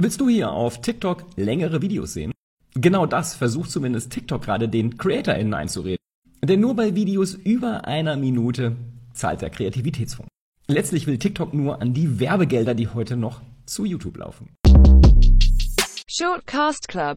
Willst du hier auf TikTok längere Videos sehen? Genau das versucht zumindest TikTok gerade den CreatorInnen einzureden. Denn nur bei Videos über einer Minute zahlt der Kreativitätsfonds. Letztlich will TikTok nur an die Werbegelder, die heute noch zu YouTube laufen. Shortcast Club